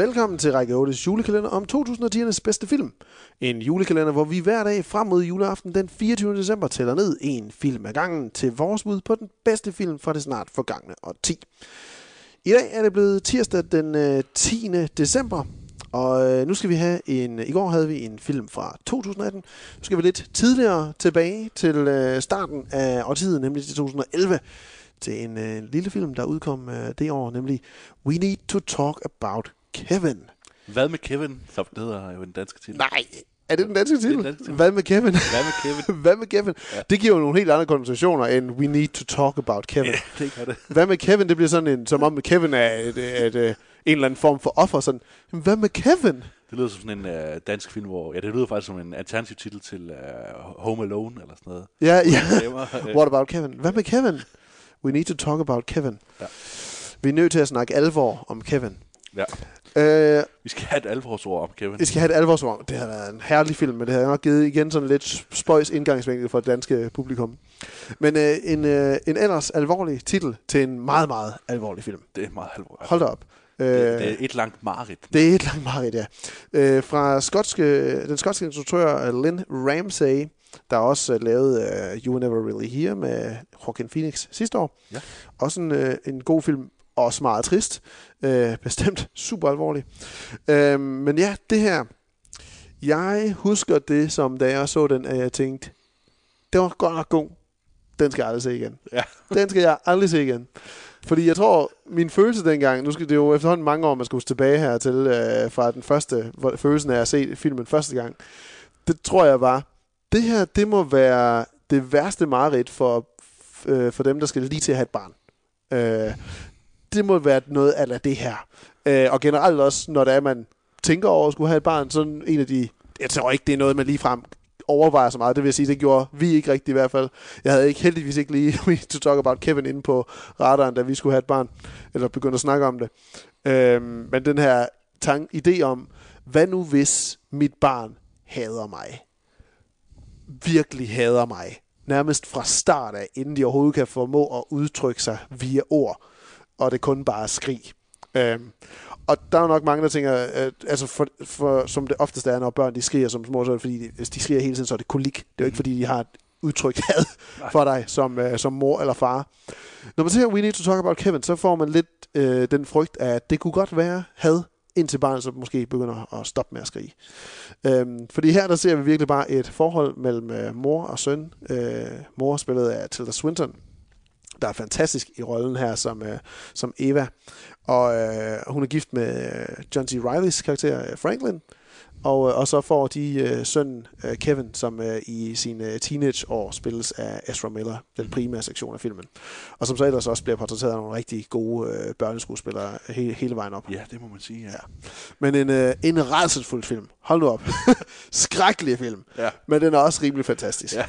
Velkommen til Række 8's julekalender om 2010'ernes bedste film. En julekalender, hvor vi hver dag frem mod juleaften den 24. december tæller ned en film ad gangen til vores bud på den bedste film fra det snart forgangne årti. I dag er det blevet tirsdag den øh, 10. december, og øh, nu skal vi have en... I går havde vi en film fra 2018. Nu skal vi lidt tidligere tilbage til øh, starten af årtiet, nemlig til 2011 til en øh, lille film, der udkom øh, det år, nemlig We Need to Talk About Kevin. Hvad med Kevin, som det hedder jo en dansk titel. Nej, er det den danske titel? den danske titel. Hvad med Kevin? Hvad med Kevin? Hvad med Kevin? Ja. Det giver jo nogle helt andre konnotationer end We Need to Talk About Kevin. Ja, det gør det. Hvad med Kevin? Det bliver sådan en, som om Kevin er et, et, et, en eller anden form for offer. Sådan, "Men hvad med Kevin? Det lyder som sådan en uh, dansk film, hvor... Ja, det lyder faktisk som en alternativ titel til uh, Home Alone, eller sådan noget. Ja, ja. Øh, What about Kevin? Hvad med Kevin? We need to talk about Kevin. Ja. Vi er nødt til at snakke alvor om Kevin. Ja. Øh, Vi skal have et alvorsord om Kevin. vi skal have et alvorsord. Det har været en herlig film, men det har nok givet igen sådan lidt spøjs indgangsvinkel for det danske publikum. Men øh, en, øh, en ellers alvorlig titel til en meget, meget alvorlig film. Det er meget alvorligt. Hold da op. Øh, Det, det er et langt marit. Det er et langt mareridt, ja. Øh, fra skotske, den skotske instruktør øh, Lynn Ramsay, der også uh, lavede uh, You Were Never Really Here med Joaquin Phoenix sidste år. Ja. Også en, uh, en god film, også meget trist. Uh, bestemt super alvorlig. Uh, men ja, det her, jeg husker det, som da jeg så den, at jeg tænkte, det var godt nok god. Den skal jeg aldrig se igen. Ja. Den skal jeg aldrig se igen. Fordi jeg tror, min følelse dengang, nu skal det jo efterhånden mange år, man skal huske tilbage her til, øh, fra den første, hvor følelsen af at se filmen første gang. Det tror jeg var, det her, det må være det værste mareridt for, øh, for dem, der skal lige til at have et barn. Øh, det må være noget af det her. Øh, og generelt også, når det er, man tænker over at skulle have et barn, sådan en af de, jeg tror ikke, det er noget, man lige frem overvejer så meget. Det vil jeg sige, det gjorde vi ikke rigtigt i hvert fald. Jeg havde ikke heldigvis ikke lige We to talk about Kevin inde på radaren, da vi skulle have et barn, eller begynde at snakke om det. Øhm, men den her tank, idé om, hvad nu hvis mit barn hader mig? Virkelig hader mig. Nærmest fra start af, inden de overhovedet kan formå at udtrykke sig via ord. Og det kun bare er skrig. Øhm, og der er jo nok mange, der tænker, at, altså for, for, som det oftest er, når børn de skriger som små, så er det fordi, de, hvis de skriger hele tiden, så er det kolik. Det er jo ikke fordi, de har et udtryk had for dig som, uh, som mor eller far. Når man ser We Need to Talk About Kevin, så får man lidt øh, den frygt af, at det kunne godt være had, indtil barnet så måske begynder at stoppe med at skrige. Øhm, fordi her der ser vi virkelig bare et forhold mellem øh, mor og søn. Øh, mor spillet af Tilda Swinton, der er fantastisk i rollen her som, øh, som Eva. Og øh, hun er gift med øh, John C. Reillys karakter øh, Franklin. Og, øh, og så får de øh, sønnen øh, Kevin, som øh, i sine teenageår spilles af Ezra Miller, den primære sektion af filmen. Og som så ellers også bliver portrætteret af nogle rigtig gode øh, børneskuespillere he- hele vejen op. Ja, det må man sige, ja. Men en, øh, en rædselsfuld film. Hold nu op. Skrækkelig film. Ja. Men den er også rimelig fantastisk. Ja.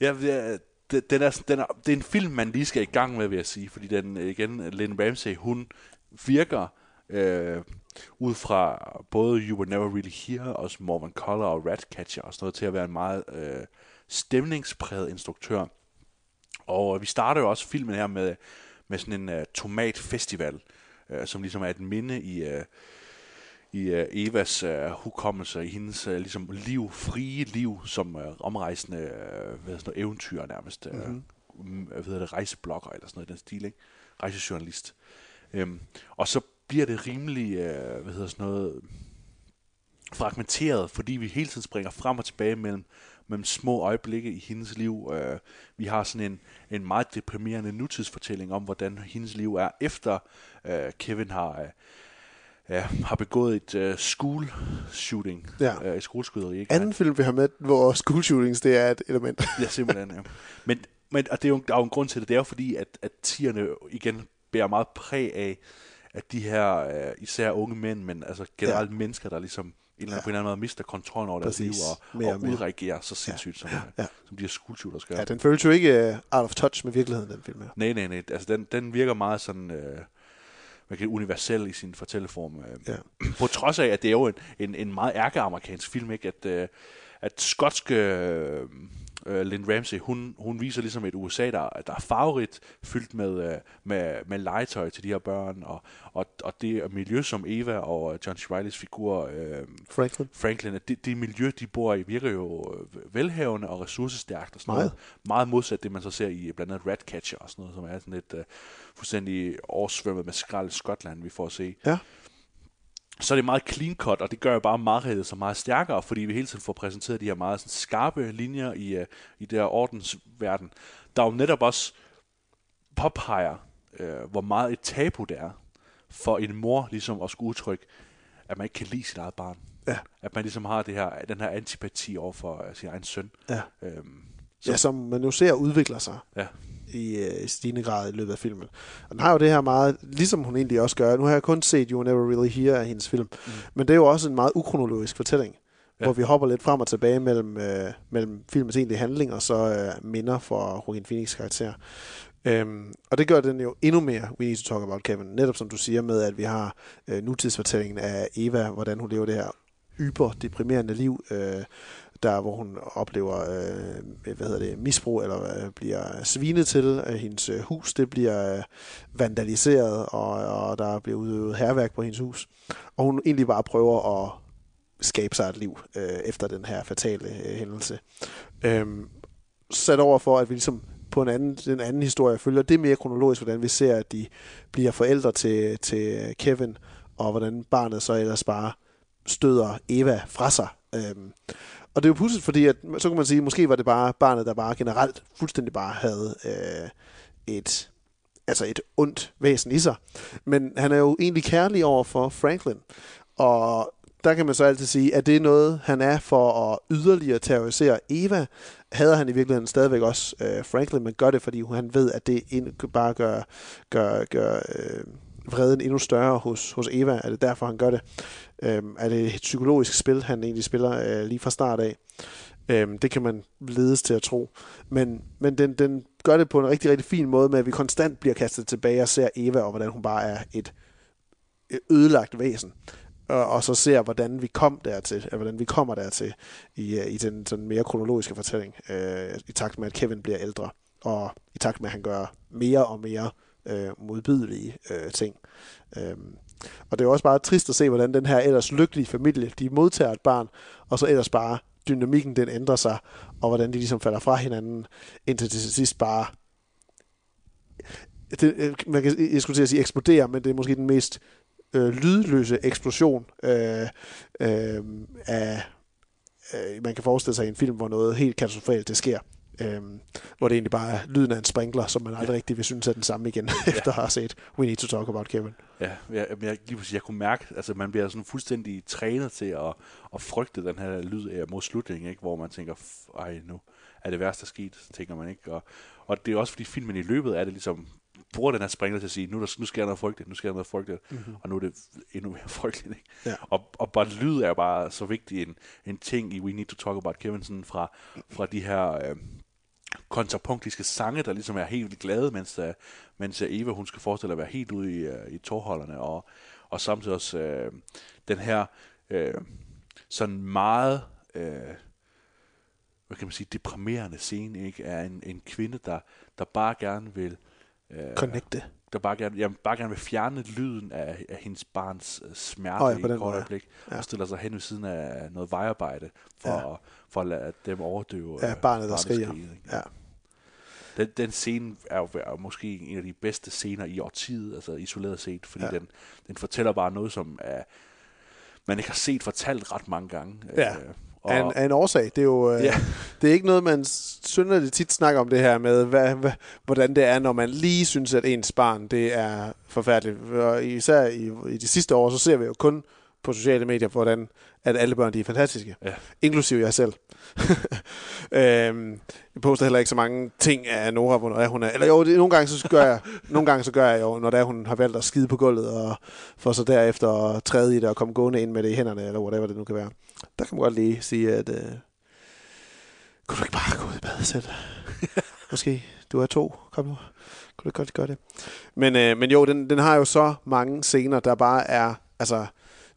Ja, det det- den er, den er, det er en film, man lige skal i gang med, vil jeg sige, fordi den, igen, Lynn Ramsey, hun virker øh, ud fra både You Were Never Really Here, og også Collar og Ratcatcher, og sådan noget, til at være en meget øh, stemningspræget instruktør. Og vi starter jo også filmen her med, med sådan en øh, tomatfestival, øh, som ligesom er et minde i, Øh, i uh, Evas uh, hukommelse, i hendes uh, ligesom liv, frie liv, som uh, omrejsende uh, hvad sådan noget, eventyr nærmest. Uh, mm-hmm. Hvad hedder det, rejseblogger eller sådan noget i den stil, ikke? Rejsejournalist. Um, og så bliver det rimelig, uh, hvad hedder sådan noget, fragmenteret, fordi vi hele tiden springer frem og tilbage mellem, mellem små øjeblikke i hendes liv. Øh, vi har sådan en, en meget deprimerende nutidsfortælling om, hvordan hendes liv er efter øh, Kevin har, øh, ja, har begået et øh, school shooting, Ja. øh, et skoleskyderi. Ikke? Anden film, vi har med, hvor school shootings, det er et element. Ja, simpelthen. Ja. Men Men og det er jo, der er jo en grund til det. Det er jo fordi, at, at tierne igen bærer meget præg af, at de her, øh, især unge mænd, men altså generelt ja. mennesker, der ligesom en eller anden, på en eller anden måde mister kontrollen over deres Præcis. liv og, Mere og, og mere. udreagerer så sindssygt, ja. Som, ja. ja. som de her skuldshooter skal. Ja, den føles jo ikke uh, out of touch med virkeligheden, den film her. Nej, nej, nej. Altså, den, den virker meget sådan... Øh, man kan universel i sin fortælleform. Øh. Ja. På trods af, at det er jo en, en, en meget ærkeamerikansk film, ikke? At, øh, at skotske øh, øh, Lynn Ramsey, hun, hun viser ligesom et USA, der, der er farverigt, fyldt med, øh, med, med legetøj til de her børn, og, og, og det miljø, som Eva og John C. Reillys figur øh, Franklin. Franklin, det, det miljø, de bor i, virker jo øh, velhavende og ressourcestærkt og sådan Meget. noget. Meget modsat det, man så ser i blandt andet Ratcatcher og sådan noget, som er sådan lidt øh, fuldstændig oversvømmet med skrald Skotland, vi får at se. Ja. Så er det meget clean cut, og det gør jo bare mareridet så meget stærkere, fordi vi hele tiden får præsenteret de her meget sådan, skarpe linjer i, øh, i det her ordensverden, der jo netop også påpeger, øh, hvor meget et tabu det er for en mor ligesom at skulle udtrykke, at man ikke kan lide sit eget barn. Ja. At man ligesom har det her, den her antipati over for øh, sin egen søn. Ja. Øhm, Ja, som man jo ser udvikler sig ja. I øh, stigende grad i løbet af filmen. Og den har jo det her meget, ligesom hun egentlig også gør. Nu har jeg kun set You Never Really Hear af hendes film. Mm. Men det er jo også en meget ukronologisk fortælling. Ja. Hvor vi hopper lidt frem og tilbage mellem, øh, mellem filmens egentlige handling og så øh, minder for Joaquin Phoenix karakter. Øhm, og det gør den jo endnu mere, We Need to Talk About Kevin. Netop som du siger med, at vi har øh, nutidsfortællingen af Eva, hvordan hun lever det her yber deprimerende liv, øh, der hvor hun oplever øh, hvad hedder det, misbrug, eller øh, bliver svinet til. Øh, hendes øh, hus det bliver øh, vandaliseret, og, og der bliver udøvet herværk på hendes hus. Og hun egentlig bare prøver at skabe sig et liv øh, efter den her fatale øh, hændelse. Øhm, sat over for, at vi ligesom på en anden, den anden historie følger det mere kronologisk, hvordan vi ser, at de bliver forældre til, til Kevin, og hvordan barnet så ellers bare støder Eva fra sig. Øhm, og det er jo pudsigt, fordi at, så kan man sige, måske var det bare barnet, der bare generelt fuldstændig bare havde øh, et, altså et ondt væsen i sig. Men han er jo egentlig kærlig over for Franklin. Og der kan man så altid sige, at det er noget, han er for at yderligere terrorisere Eva. Hader han i virkeligheden stadigvæk også øh, Franklin, men gør det, fordi han ved, at det bare gør, gør, gør øh, vreden endnu større hos, hos Eva. Er det derfor, han gør det? Øhm, er det et psykologisk spil, han egentlig spiller øh, lige fra start af? Øhm, det kan man ledes til at tro. Men, men den, den gør det på en rigtig, rigtig fin måde med, at vi konstant bliver kastet tilbage og ser Eva, og hvordan hun bare er et ødelagt væsen. Og, og så ser, hvordan vi kom dertil, eller hvordan vi kommer dertil i, øh, i den sådan mere kronologiske fortælling, øh, i takt med, at Kevin bliver ældre, og i takt med, at han gør mere og mere øh, Øh, modbydelige øh, ting. Øhm, og det er også bare trist at se, hvordan den her ellers lykkelige familie, de modtager et barn, og så ellers bare dynamikken den ændrer sig, og hvordan de ligesom falder fra hinanden, indtil til sidst bare øh, det, øh, man kan, jeg skulle til at sige eksplodere, men det er måske den mest øh, lydløse eksplosion øh, øh, af, øh, man kan forestille sig i en film, hvor noget helt katastrofalt det sker. Øhm, hvor det egentlig bare er lyden af en sprinkler, som man aldrig ja. rigtig vil synes er den samme igen, efter at have set We Need to Talk About Kevin. Ja, jeg, jeg, lige præcis, jeg kunne mærke, altså man bliver sådan fuldstændig trænet til at, at frygte den her lyd af mod slutningen, ikke? hvor man tænker, "F- ej nu er det værste sket, tænker man ikke. Og, og det er også fordi filmen i løbet af det ligesom bruger den her sprinkler til at sige, nu, er der, nu sker der noget frygteligt, nu sker der noget frygteligt, mm-hmm. og nu er det endnu mere frygteligt. Ikke? Ja. Og, og bare lyd er bare så vigtig en, en ting i We Need to Talk About Kevin, sådan fra, fra de her øh, kontrapunktiske sange, der ligesom er helt vildt glade, mens, uh, mens uh, Eva, hun skal forestille at være helt ude i, uh, i tårholderne, og, og samtidig også uh, den her uh, sådan meget, uh, hvad kan man sige, deprimerende scene, ikke, er en, en kvinde, der, der bare gerne vil uh, Connecte. der bare gerne, jamen, bare gerne vil fjerne lyden af, af hendes barns smerte oh, ja, i et kort øjeblik, Ja. og stiller sig hen ved siden af noget vejarbejde, for, Ja. for at lade dem overdøve Ja, øh, barnet, der skriger. ikke? Ja. Den, den scene er jo er måske en af de bedste scener i årtiet, altså isoleret set, fordi Ja. den, den fortæller bare noget, som er, man ikke har set fortalt ret mange gange. Ja. Øh, Af en, af en årsag. Det er jo øh, Ja. det er ikke noget, man synderligt tit snakker om det her med, hvad, hvad, hvordan det er, når man lige synes, at ens barn det er forfærdeligt. Og især i, i de sidste år, så ser vi jo kun på sociale medier, hvordan at alle børn de er fantastiske. Ja. Inklusive jeg selv. øhm, jeg poster heller ikke så mange ting af Nora, når hun er... Eller jo, det, nogle, gange, så gør jeg, nogle gange så gør jeg jo, når det er, hun har valgt at skide på gulvet, og for så derefter at træde i det og komme gående ind med det i hænderne, eller whatever det nu kan være. Der kan man godt lige sige, at... Øh, kunne du ikke bare gå ud i badet selv? Måske. Du er to. Kom nu. Kunne du godt gøre det? Men, øh, men jo, den, den har jo så mange scener, der bare er altså,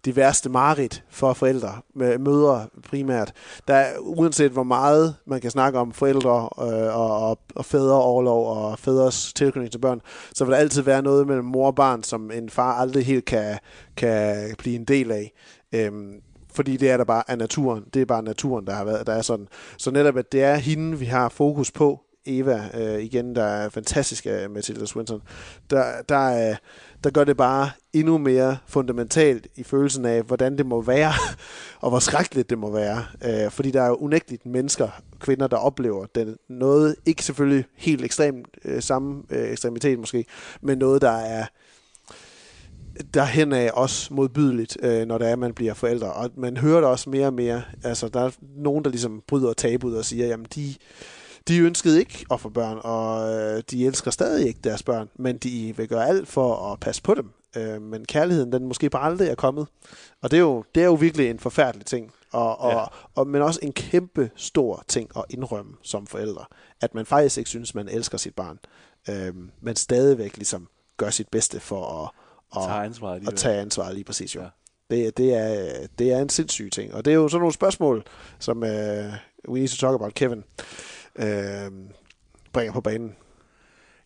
de værste mareridt for forældre, med mødre primært. Der uanset hvor meget man kan snakke om forældre øh, og, og, og fædreoverlov og fædres tilknytning til børn, så vil der altid være noget mellem mor og barn, som en far aldrig helt kan, kan blive en del af. Øhm, fordi det er der bare af naturen. Det er bare naturen, der har været, der er sådan. Så netop, at det er hende, vi har fokus på, Eva, øh, igen, der er fantastisk øh, af Matilda Swinton, der, der, øh, der gør det bare endnu mere fundamentalt i følelsen af, hvordan det må være, og hvor skrækkeligt det må være. Øh, fordi der er jo unægteligt mennesker, kvinder, der oplever den, noget, ikke selvfølgelig helt ekstrem, øh, samme øh, ekstremitet måske, men noget, der er derhen af også modbydeligt, øh, når det er, at man bliver forældre. Og man hører det også mere og mere. Altså, der er nogen, der ligesom bryder tabuet og siger, jamen, de, de ønskede ikke at få børn, og øh, de elsker stadig ikke deres børn, men de vil gøre alt for at passe på dem. Øh, men kærligheden, den måske bare aldrig er kommet. Og det er jo, det er jo virkelig en forfærdelig ting. Og, og, ja. og, men også en kæmpe stor ting at indrømme som forældre. At man faktisk ikke synes, man elsker sit barn. Øh, men stadigvæk ligesom gør sit bedste for at, Og tager ansvaret at alligevel. tage ansvaret lige præcis jo. Ja. Det, det, er, det er en sindssyg ting. Og det er jo sådan nogle spørgsmål, som uh, We Need to Talk About Kevin uh, bringer på banen.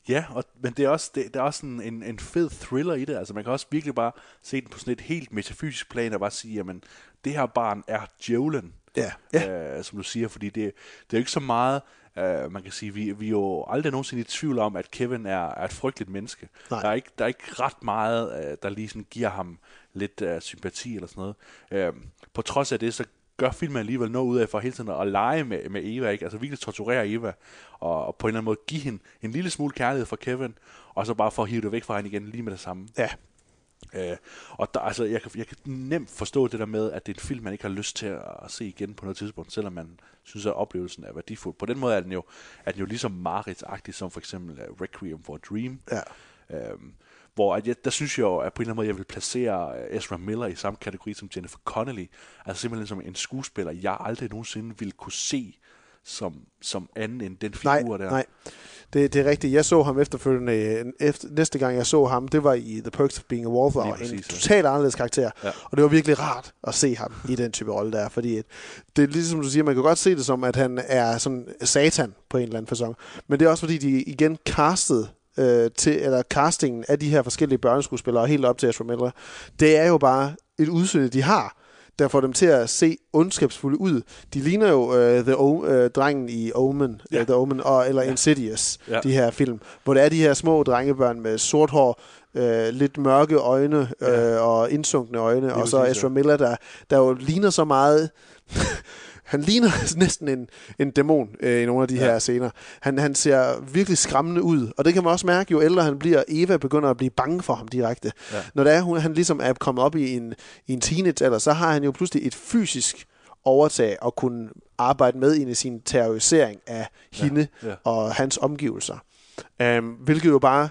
Ja, og, men det er også, det, der er også en, en, en fed thriller i det. Altså, man kan også virkelig bare se den på sådan et helt metafysisk plan og bare sige, jamen, det her barn er djævlen. Ja. ja. Øh, som du siger, fordi det, det er jo ikke så meget, øh, man kan sige, vi, vi er jo aldrig nogensinde i tvivl om, at Kevin er, er et frygteligt menneske. Nej. Der er, ikke, der er ikke ret meget, øh, der lige sådan giver ham lidt øh, sympati eller sådan noget. Øh, på trods af det, så gør filmen alligevel noget ud af for hele tiden at lege med, med Eva, ikke? altså virkelig torturere Eva, og, og på en eller anden måde give hende en lille smule kærlighed for Kevin, og så bare for at hive det væk fra hende igen lige med det samme. Ja. Øh, og der, altså, jeg, kan, jeg kan nemt forstå det der med, at det er en film, man ikke har lyst til at, se igen på noget tidspunkt, selvom man synes, at oplevelsen er værdifuld. På den måde er den jo, er den jo ligesom Marits-agtig, som for eksempel uh, Requiem for a Dream. Ja. Øhm, hvor at jeg, der synes jeg jo, at på en eller anden måde, jeg vil placere øh, Ezra Miller i samme kategori som Jennifer Connelly. Altså simpelthen som en skuespiller, jeg aldrig nogensinde ville kunne se som, som anden end den Nej, figur der. nej. Det, det er rigtigt. Jeg så ham efterfølgende. Efter, næste gang jeg så ham, det var i The Perks of Being a Wallflower. En præcis, ja. totalt anderledes karakter. Ja. Og det var virkelig rart at se ham i den type rolle der. Fordi at, det er ligesom du siger, man kan godt se det som, at han er sådan satan på en eller anden fasong. Men det er også fordi, de igen castede øh, til, eller castingen af de her forskellige børneskuespillere, helt op til Ezra Miller, det er jo bare et udseende, de har, der får dem til at se ondskabsfulde ud. De ligner jo uh, the o- uh, drengen i Omen, Ja. ja. uh, the Omen og, eller ja. Insidious, Ja. de her film, hvor der er de her små drengebørn med sort hår, uh, lidt mørke øjne uh, Ja. og indsunkne øjne, og så Ezra. Miller, der, der jo ligner så meget... Han ligner næsten en, en dæmon øh, i nogle af de Ja. ja. her scener. Han, han ser virkelig skræmmende ud, og det kan man også mærke, jo ældre han bliver. Eva begynder at blive bange for ham direkte. Ja. Når det er, hun, han ligesom er kommet op i en, i en teenage-alder, så har han jo pludselig et fysisk overtag og kunne arbejde med ind i sin terrorisering af hende ja. og hans omgivelser. Um, hvilket jo bare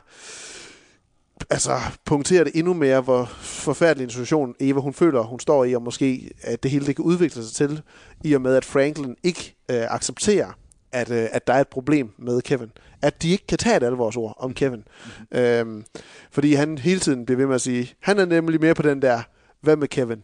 altså, punkterer det endnu mere, hvor forfærdelig en situation Eva hun føler, hun står i, og måske at det hele det kan udvikle sig til, i og med at Franklin ikke øh, accepterer, at, øh, at der er et problem med Kevin. At de ikke kan tage et alvorsord om Kevin. Mm-hmm. Øhm, fordi han hele tiden bliver ved med at sige, han er nemlig mere på den der, hvad med Kevin?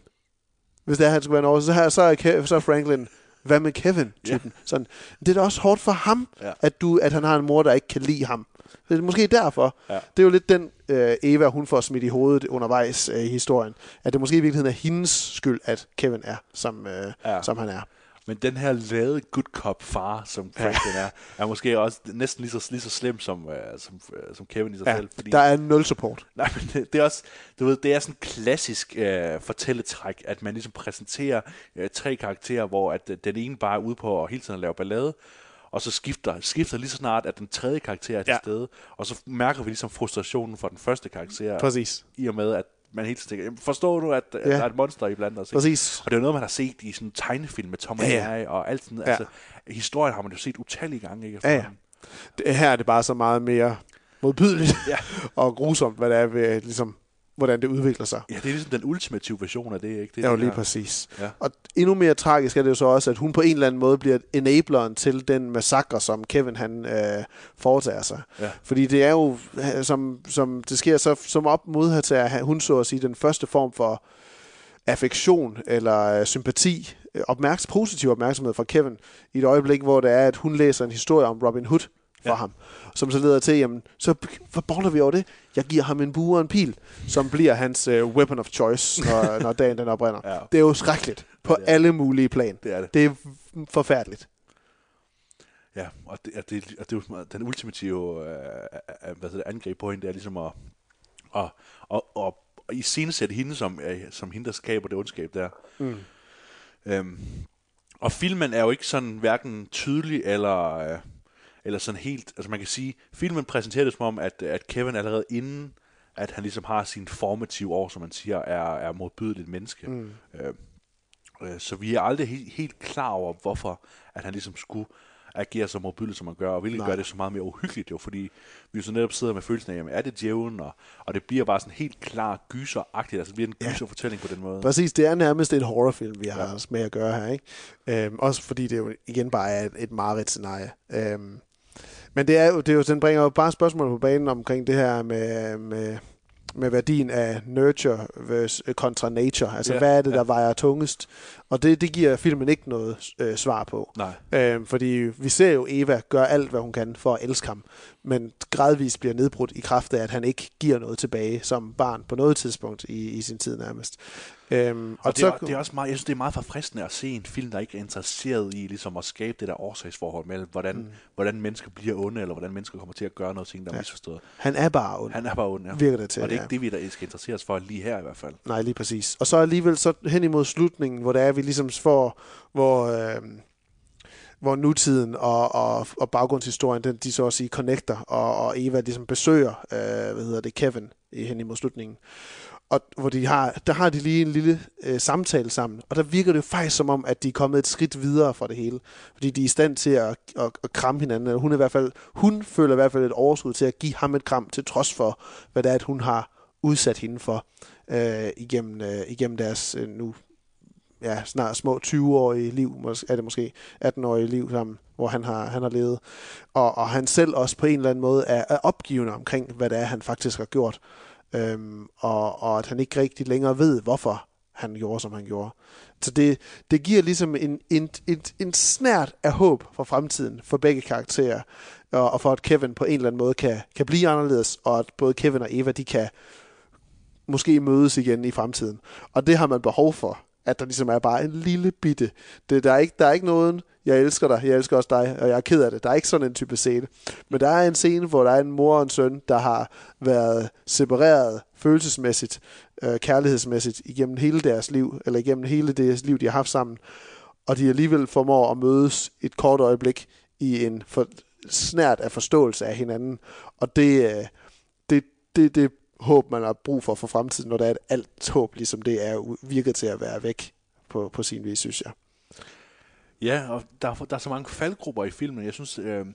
Hvis det er, han skulle være en så, her, så, er Ke- så er Franklin, hvad med Kevin-typen. Sådan. Det er da også hårdt for ham, Ja. ja. at, du, at han har en mor, der ikke kan lide ham. Det er måske derfor. Ja. Det er jo lidt den øh, Eva, hun får smidt i hovedet undervejs øh, i historien. At det måske i virkeligheden er hendes skyld, at Kevin er, som, øh, Ja. ja. som han er. Men den her lade good cop far, som Franklin er, er måske også næsten lige så, lige så slem som, uh, som, uh, som Kevin i sig Ja, selv. Fordi, der er nul support. Nej, men det, det er også, du ved, det er sådan en klassisk uh, fortælletræk, at man ligesom præsenterer uh, tre karakterer, hvor at uh, den ene bare er ude på at hele tiden lave ballade, og så skifter, skifter lige så snart, at den tredje karakter er til Ja. stede, og så mærker vi ligesom frustrationen for den første karakter, Præcis. i og med, at man helt tænker, "Jamen, forstår du, at, at Ja. der er et monster i blandt os? ikke?" Præcis. Og det er noget, man har set i sådan en tegnefilm med Tom og Ja, ja. Og alt sådan Ja. Altså, historien har man jo set utallige gange, ikke? Ja, ja. Det, her er det bare så meget mere modbydeligt Ja. og grusomt, hvad det er ved, ligesom, hvordan det udvikler sig. ja, det er ligesom den ultimative version af det, ikke? Det er jo det lige her- præcis. Ja. Og endnu mere tragisk er det jo så også, at hun på en eller anden måde bliver enableren til den massakre, som Kevin han øh, foretager sig. Ja. Fordi det er jo, øh, som, som det sker så som op mod her til, at hun så at sige den første form for affektion eller øh, sympati, øh, opmærks, positiv opmærksomhed fra Kevin i et øjeblik, hvor det er, at hun læser en historie om Robin Hood for ja. Ham, som så leder til, jamen, så forboller vi over det. Jeg giver ham en bue og en pil, som bliver hans øh, weapon of choice, når, når dagen den oprinder. Ja. Det er jo skrækkeligt på det er alle mulige plan. Det er det. Det er forfærdeligt. Ja, og det, og det, og det er jo den ultimative øh, øh, hvad hedder det, angreb på hende, det er ligesom at, at, at, at, at iscenesætte hende som, øh, som hende, der skaber det ondskab der. Mm. Øhm, og filmen er jo ikke sådan hverken tydelig eller, øh, eller sådan helt, altså man kan sige, filmen præsenterer det som om, at, at Kevin allerede inden, at han ligesom har sin formative år, som man siger, er, er modbydeligt menneske. Mm. Øh, øh, så vi er aldrig helt, helt klar over, hvorfor at han ligesom skulle agere så modbydeligt, som man gør, og hvilket Nej. gør det så meget mere uhyggeligt jo, fordi vi jo så netop sidder med følelsen af, jamen er det djævlen, og, og det bliver bare sådan helt klar gyseragtigt, altså det bliver en Ja. gyserfortælling på den måde. Præcis, det er nærmest en horrorfilm, vi har ja. med at gøre her. Ikke? Øhm, også fordi det jo igen bare er et, et mareridt-scenarie. Øhm, men det er jo, det er jo, den bringer jo bare spørgsmål på banen omkring det her med, med, med værdien af nurture versus, øh, kontra nature. Altså, Ja, ja, hvad er det, ja. der vejer tungest? Og det, det giver filmen ikke noget øh, svar på. Nej. Øhm, fordi vi ser jo Eva gøre alt, hvad hun kan for at elske ham, men gradvist bliver nedbrudt i kraft af, at han ikke giver noget tilbage som barn på noget tidspunkt i, i sin tid nærmest. Øhm, Og det er, det er også meget, jeg synes, det er meget forfriskende at se en film, der ikke er interesseret i ligesom at skabe det der årsagsforhold mellem, hvordan, mm. hvordan mennesker bliver onde, eller hvordan mennesker kommer til at gøre noget ting, der er Ja. misforstået. Han er bare ond. Han er bare ond, ja. Virker det til, Og det er ja. ikke det, vi der skal interessere os for lige her i hvert fald. Nej, lige præcis. Og så alligevel så hen imod slutningen, hvor det er, vi ligesom får, hvor, øh, hvor nutiden og, og, og baggrundshistorien, den, de så at sige connecter, og, og Eva ligesom besøger, øh, hvad hedder det, Kevin i hen imod slutningen. Og hvor de har, der har de lige en lille øh, samtale sammen, og der virker det jo faktisk som om, at de er kommet et skridt videre fra det hele. Fordi de er i stand til at, at, at kramme hinanden. Eller hun, er i hvert fald, hun føler i hvert fald et overskud til at give ham et kram, til trods for, hvad det er, at hun har udsat hende for øh, igennem, øh, igennem deres øh, nu ja, snart små 20-årige liv, mås- er det måske 18-årige liv sammen, hvor han har, han har levet. Og, og han selv også på en eller anden måde er, er opgivende omkring, hvad det er, han faktisk har gjort. Øhm, og, og at han ikke rigtig længere ved, hvorfor han gjorde, som han gjorde. Så det, det giver ligesom en, en, en, en snært af håb for fremtiden for begge karakterer, og, og for at Kevin på en eller anden måde kan, kan blive anderledes, og at både Kevin og Eva, de kan måske mødes igen i fremtiden. Og det har man behov for, at der ligesom er bare en lille bitte. Det, der, er ikke, der er ikke nogen, jeg elsker dig, jeg elsker også dig, og jeg er ked af det. Der er ikke sådan en type scene. Men der er en scene, hvor der er en mor og en søn, der har været separeret følelsesmæssigt, øh, kærlighedsmæssigt, igennem hele deres liv, eller igennem hele det liv, de har haft sammen. Og de alligevel formår at mødes et kort øjeblik i en for, snært af forståelse af hinanden. Og det, øh, det, det, det håb, man har brug for for fremtiden, når der er et alt håb, ligesom det er virket til at være væk på, på sin vis, synes jeg. Ja, og der, er- der er så mange faldgrupper i filmen. Jeg synes, øh,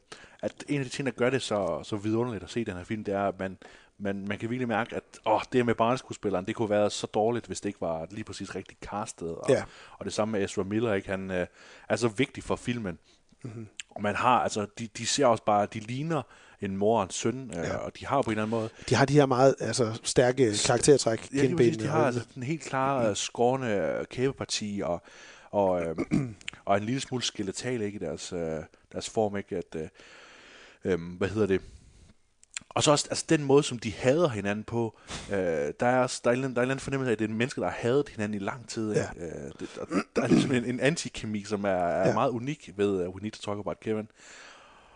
at en af de ting, der gør det så, så vidunderligt at se den her film, det er, at man, man, man kan virkelig mærke, at åh, det med barneskuespilleren, det kunne have været så dårligt, hvis det ikke var lige præcis rigtig castet. Og, Ja. og det samme med Ezra Miller, ikke? han øh, er så vigtig for filmen. Mm-hmm. Og man har, altså, de, de ser også bare, de ligner en mor og en søn, øh, Ja. og de har på en eller anden måde, De har de her meget altså, stærke karaktertræk. Ja, De har altså den helt klare øh, skårende øh, kæbeparti og, og, øh, og en lille smule skeletal ikke, i deres, øh, deres form. Ikke? At, øh, øh, hvad hedder det? Og så også altså, den måde, som de hader hinanden på. Øh, der, er, også- der, er en, der er en fornemmelse af, at det er mennesker, der har hadet hinanden i lang tid. Ikke? Øh, det, og der er ligesom en, en antikemi, som er, er Ja. ja. meget unik ved uh, We Need to Talk About Kevin.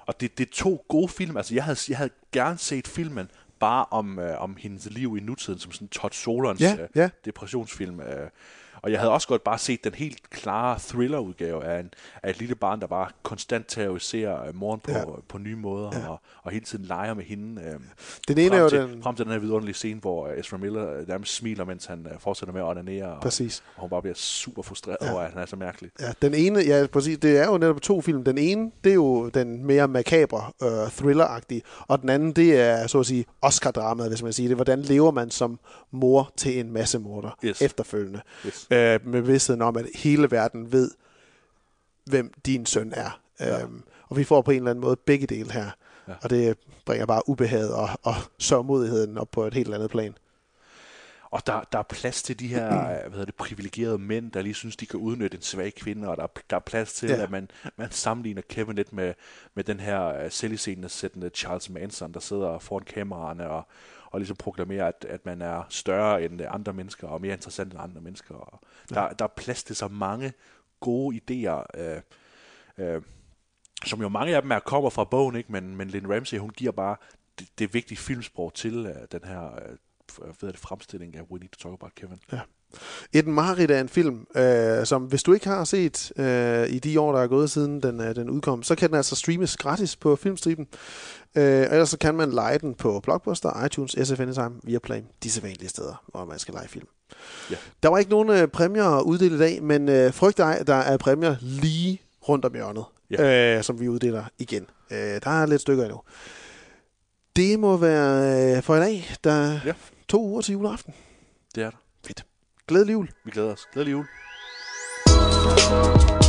Og det, det er to gode film. Altså, jeg havde, jeg havde gerne set filmen bare om, øh, om hendes liv i nutiden, som sådan Todd Solons Ja, øh, ja. depressionsfilm. Øh, Og jeg havde også godt bare set den helt klare thriller-udgave af, en, af et lille barn, der bare konstant terroriserer øh, moren på, Ja. på nye måder, Ja. og, og hele tiden leger med hende. Øh, Den ene er jo til, den- frem til den her vidunderlige scene, hvor øh, Ezra Miller øh, nærmest smiler, mens han fortsætter med at onanere, og, Præcis. og hun bare bliver super frustreret Ja. over, at han er så mærkelig. Ja, den ene, ja, præcis, det er jo netop to film. Den ene, det er jo den mere makabre, øh, thriller-agtige, og den anden, det er, så at sige, Oscar-dramaet, hvis man kan sige det. Hvordan lever man som mor til en masse morder Yes. efterfølgende? Yes. Øh, med vidstheden om, at hele verden ved, hvem din søn er. Ja. Øhm, og vi får på en eller anden måde begge dele her. Ja. Og det bringer bare ubehaget og, og sørmodigheden op på et helt andet plan. Og der, der er plads til de her øh, hvad hedder det, privilegerede mænd, der lige synes, de kan udnytte en svag kvinde, og der, er- der er plads til, Ja. ja. at man, man sammenligner Kevin lidt med, med den her uh, selviscenesættende Charles Manson, der sidder foran kameraerne og, og ligesom proklamerer, at, at man er større end andre mennesker, og mere interessant end andre mennesker. Og der, der er plads til så mange gode idéer, øh, øh, som jo mange af dem er kommer fra bogen, ikke? Men, men Lynn Ramsey, hun giver bare det, det vigtige filmsprog til uh, den her hvad hedder det, fremstilling af We Need to Talk About Kevin. Ja. Et Marit er en film, øh, som hvis du ikke har set øh, i de år, der er gået siden den, øh, den udkom, så kan den altså streames gratis på Filmstriben. Øh, og ellers så kan man lege den på Blockbuster, iTunes, SF Anytime, Viaplay, disse vanlige steder, hvor man skal lege film. Ja. Der var ikke nogen øh, præmier uddelt i dag, men øh, frygt dig, der er præmier lige rundt om hjørnet, Ja. øh, som vi uddeler igen. Øh, der er lidt stykker endnu. Det må være øh, for i dag. Der er Ja. to uger til juleaften. Det er der. Fedt. Glædelig jul. Vi glæder os. Glædelig jul. thank you